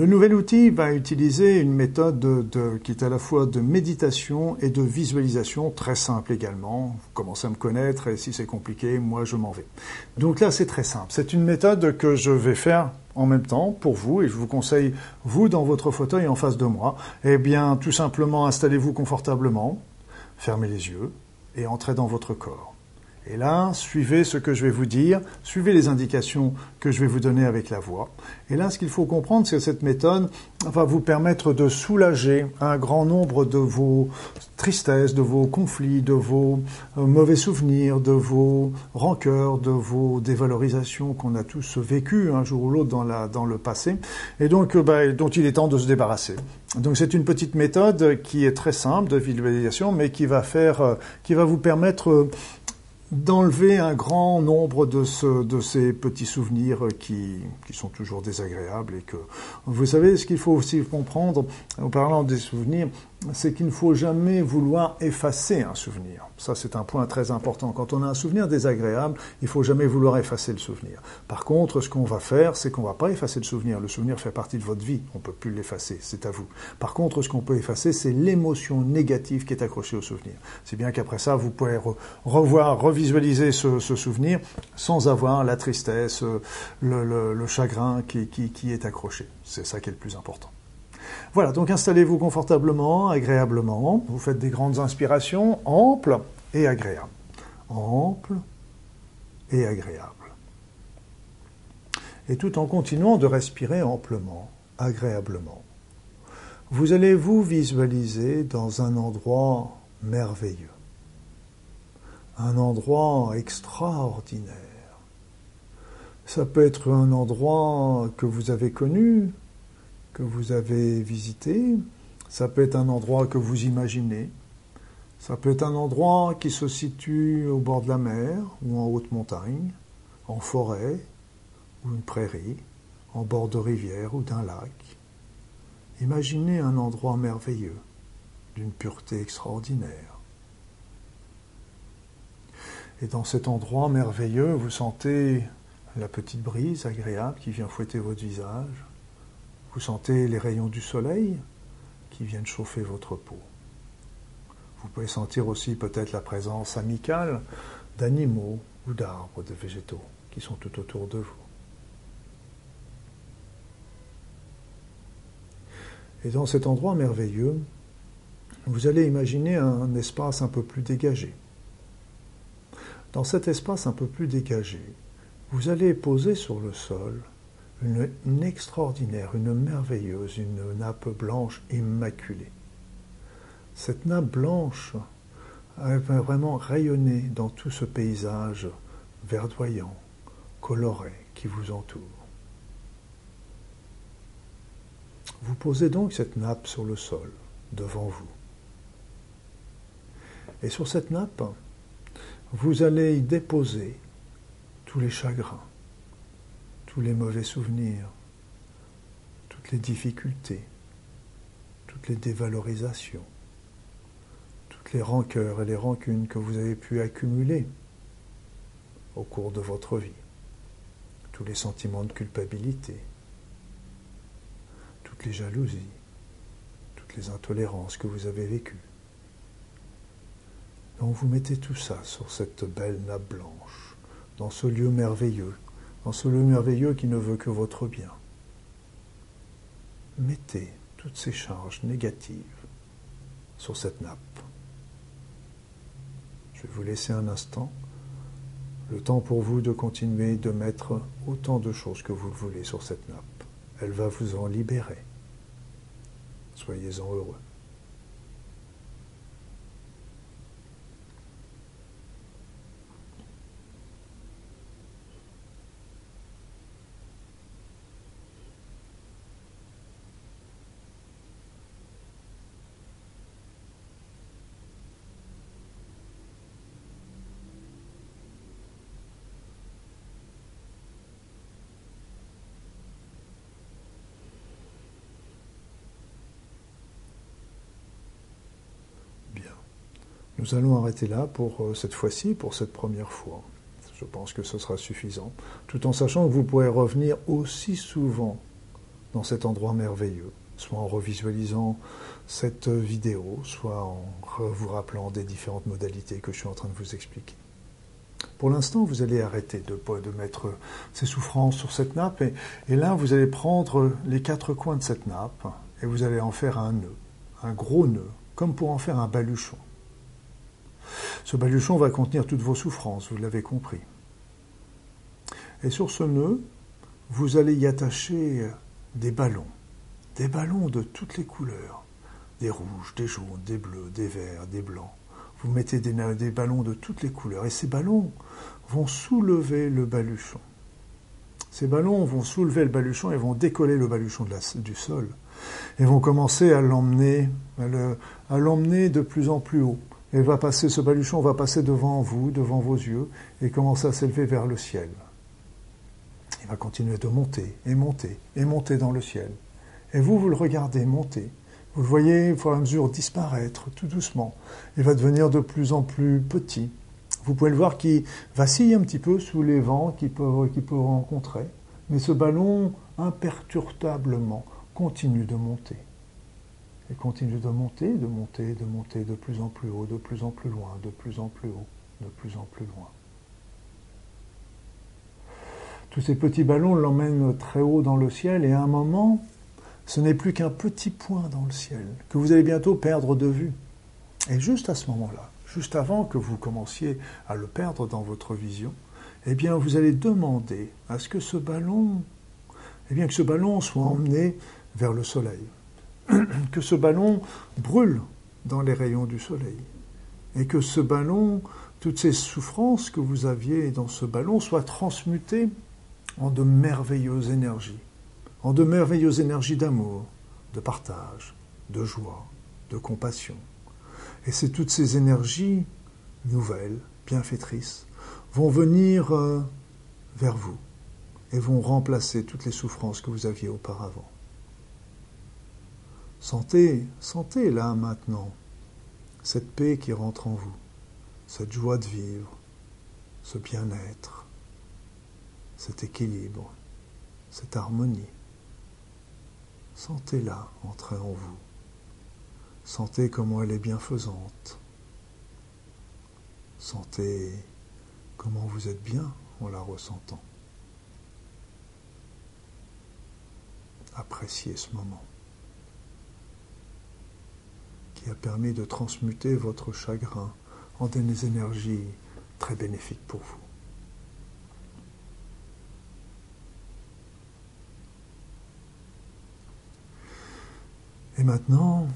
Le nouvel outil va utiliser une méthode de, qui est à la fois de méditation et de visualisation, très simple également. Vous commencez à me connaître et si c'est compliqué, moi je m'en vais. Donc là, c'est très simple. C'est une méthode que je vais faire en même temps pour vous et je vous conseille, vous dans votre fauteuil en face de moi, eh bien tout simplement installez-vous confortablement, fermez les yeux et entrez dans votre corps. Et là, suivez ce que je vais vous dire, suivez les indications que je vais vous donner avec la voix. Et là, ce qu'il faut comprendre, c'est que cette méthode va vous permettre de soulager un grand nombre de vos tristesses, de vos conflits, de vos euh, mauvais souvenirs, de vos rancœurs, de vos dévalorisations qu'on a tous vécues un jour ou l'autre dans, le passé, et donc euh, bah, dont il est temps de se débarrasser. Donc c'est une petite méthode qui est très simple de visualisation, mais qui va faire, euh, qui va vous permettre d'enlever un grand nombre de, ce, de ces petits souvenirs qui, qui, sont toujours désagréables et que vous savez ce qu'il faut aussi comprendre en parlant des souvenirs c'est qu'il ne faut jamais vouloir effacer un souvenir. Ça, c'est un point très important. Quand on a un souvenir désagréable, il faut jamais vouloir effacer le souvenir. Par contre, ce qu'on va faire, c'est qu'on va pas effacer le souvenir. Le souvenir fait partie de votre vie. On peut plus l'effacer. C'est à vous. Par contre, ce qu'on peut effacer, c'est l'émotion négative qui est accrochée au souvenir. C'est bien qu'après ça, vous pouvez revoir, revisualiser ce, souvenir sans avoir la tristesse, le, chagrin qui est accroché. C'est ça qui est le plus important. Voilà, donc installez-vous confortablement, agréablement. Vous faites des grandes inspirations, amples et agréables. Amples et agréables. Et tout en continuant de respirer amplement, agréablement. Vous allez vous visualiser dans un endroit merveilleux. Un endroit extraordinaire. Ça peut être un endroit que vous avez connu, que vous avez visité, ça peut être un endroit que vous imaginez, ça peut être un endroit qui se situe au bord de la mer ou en haute montagne, en forêt ou une prairie, en bord de rivière ou d'un lac. Imaginez un endroit merveilleux, d'une pureté extraordinaire. Et dans cet endroit merveilleux, vous sentez la petite brise agréable qui vient fouetter votre visage. Vous sentez les rayons du soleil qui viennent chauffer votre peau. Vous pouvez sentir aussi peut-être la présence amicale d'animaux ou d'arbres, de végétaux qui sont tout autour de vous. Et dans cet endroit merveilleux, vous allez imaginer un espace un peu plus dégagé. Dans cet espace un peu plus dégagé, vous allez poser sur le sol une, extraordinaire, une merveilleuse, une nappe blanche immaculée. Cette nappe blanche va vraiment rayonner dans tout ce paysage verdoyant, coloré qui vous entoure. Vous posez donc cette nappe sur le sol, devant vous. Et sur cette nappe, vous allez y déposer tous les chagrins, tous les mauvais souvenirs, toutes les difficultés, toutes les dévalorisations, toutes les rancœurs et les rancunes que vous avez pu accumuler au cours de votre vie, tous les sentiments de culpabilité, toutes les jalousies, toutes les intolérances que vous avez vécues. Donc vous mettez tout ça sur cette belle nappe blanche, dans ce lieu merveilleux dans ce lieu merveilleux qui ne veut que votre bien. Mettez toutes ces charges négatives sur cette nappe. Je vais vous laisser un instant, le temps pour vous de continuer de mettre autant de choses que vous le voulez sur cette nappe. Elle va vous en libérer. Soyez-en heureux. Nous allons arrêter là pour euh, cette fois-ci, pour cette première fois. Je pense que ce sera suffisant, tout en sachant que vous pourrez revenir aussi souvent dans cet endroit merveilleux, soit en revisualisant cette vidéo, soit en vous rappelant des différentes modalités que je suis en train de vous expliquer. Pour l'instant, vous allez arrêter de, mettre ces souffrances sur cette nappe et, et, là, vous allez prendre les quatre coins de cette nappe et vous allez en faire un nœud, un gros nœud, comme pour en faire un baluchon. Ce baluchon va contenir toutes vos souffrances, vous l'avez compris. Et sur ce nœud, vous allez y attacher des ballons, des ballons de toutes les couleurs, des rouges, des jaunes, des bleus, des verts, des blancs. Vous mettez des, ballons de toutes les couleurs et ces ballons vont soulever le baluchon. Ces ballons vont soulever le baluchon et vont décoller le baluchon du sol et vont commencer à l'emmener, à l'emmener de plus en plus haut. Va passer, ce baluchon va passer devant vous, devant vos yeux, et commencer à s'élever vers le ciel. Il va continuer de monter, et monter, et monter dans le ciel. Et vous, vous le regardez monter. Vous le voyez au fur et à mesure disparaître tout doucement. Il va devenir de plus en plus petit. Vous pouvez le voir qui vacille un petit peu sous les vents qu'il peut, peut rencontrer. Mais ce ballon, imperturbablement, continue de monter. Et continue de monter, de monter, de monter de plus en plus haut, de plus en plus loin, de plus en plus haut, de plus en plus loin. Tous ces petits ballons l'emmènent très haut dans le ciel et à un moment, ce n'est plus qu'un petit point dans le ciel que vous allez bientôt perdre de vue. Et juste à ce moment-là, juste avant que vous commenciez à le perdre dans votre vision, eh bien, vous allez demander à ce que ce ballon, eh bien, que ce ballon soit emmené vers le soleil. que ce ballon brûle dans les rayons du soleil. Et que ce ballon, toutes ces souffrances que vous aviez dans ce ballon soient transmutées en de merveilleuses énergies. En de merveilleuses énergies d'amour, de partage, de joie, de compassion. Et c'est toutes ces énergies nouvelles, bienfaitrices, vont venir euh, vers vous et vont remplacer toutes les souffrances que vous aviez auparavant. Sentez, sentez là maintenant cette paix qui rentre en vous, cette joie de vivre, ce bien-être, cet équilibre, cette harmonie. Sentez-la entrer en vous. Sentez comment elle est bienfaisante. Sentez comment vous êtes bien en la ressentant. Appréciez ce moment qui a permis de transmuter votre chagrin en des énergies très bénéfiques pour vous. Et maintenant,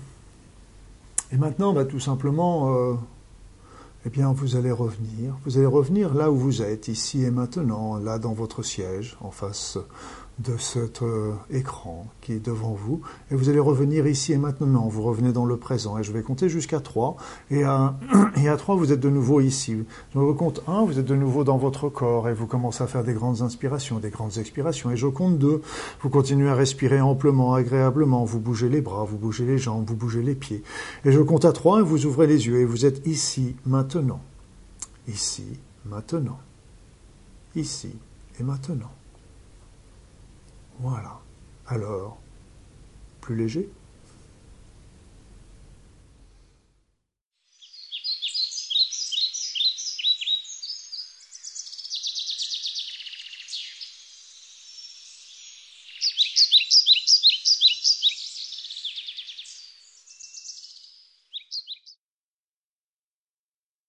et maintenant, bah, tout simplement, euh, eh bien, vous allez revenir. Vous allez revenir là où vous êtes, ici et maintenant, là dans votre siège, en face de cet euh, écran qui est devant vous. Et vous allez revenir ici et maintenant, vous revenez dans le présent. Et je vais compter jusqu'à 3 et à, et à 3 vous êtes de nouveau ici. Je compte 1, vous êtes de nouveau dans votre corps et vous commencez à faire des grandes inspirations, des grandes expirations. Et je compte 2, vous continuez à respirer amplement, agréablement, vous bougez les bras, vous bougez les jambes, vous bougez les pieds. Et je compte à 3 et vous ouvrez les yeux. Et vous êtes ici, maintenant. Ici, maintenant. Ici et maintenant. Voilà. Alors, plus léger?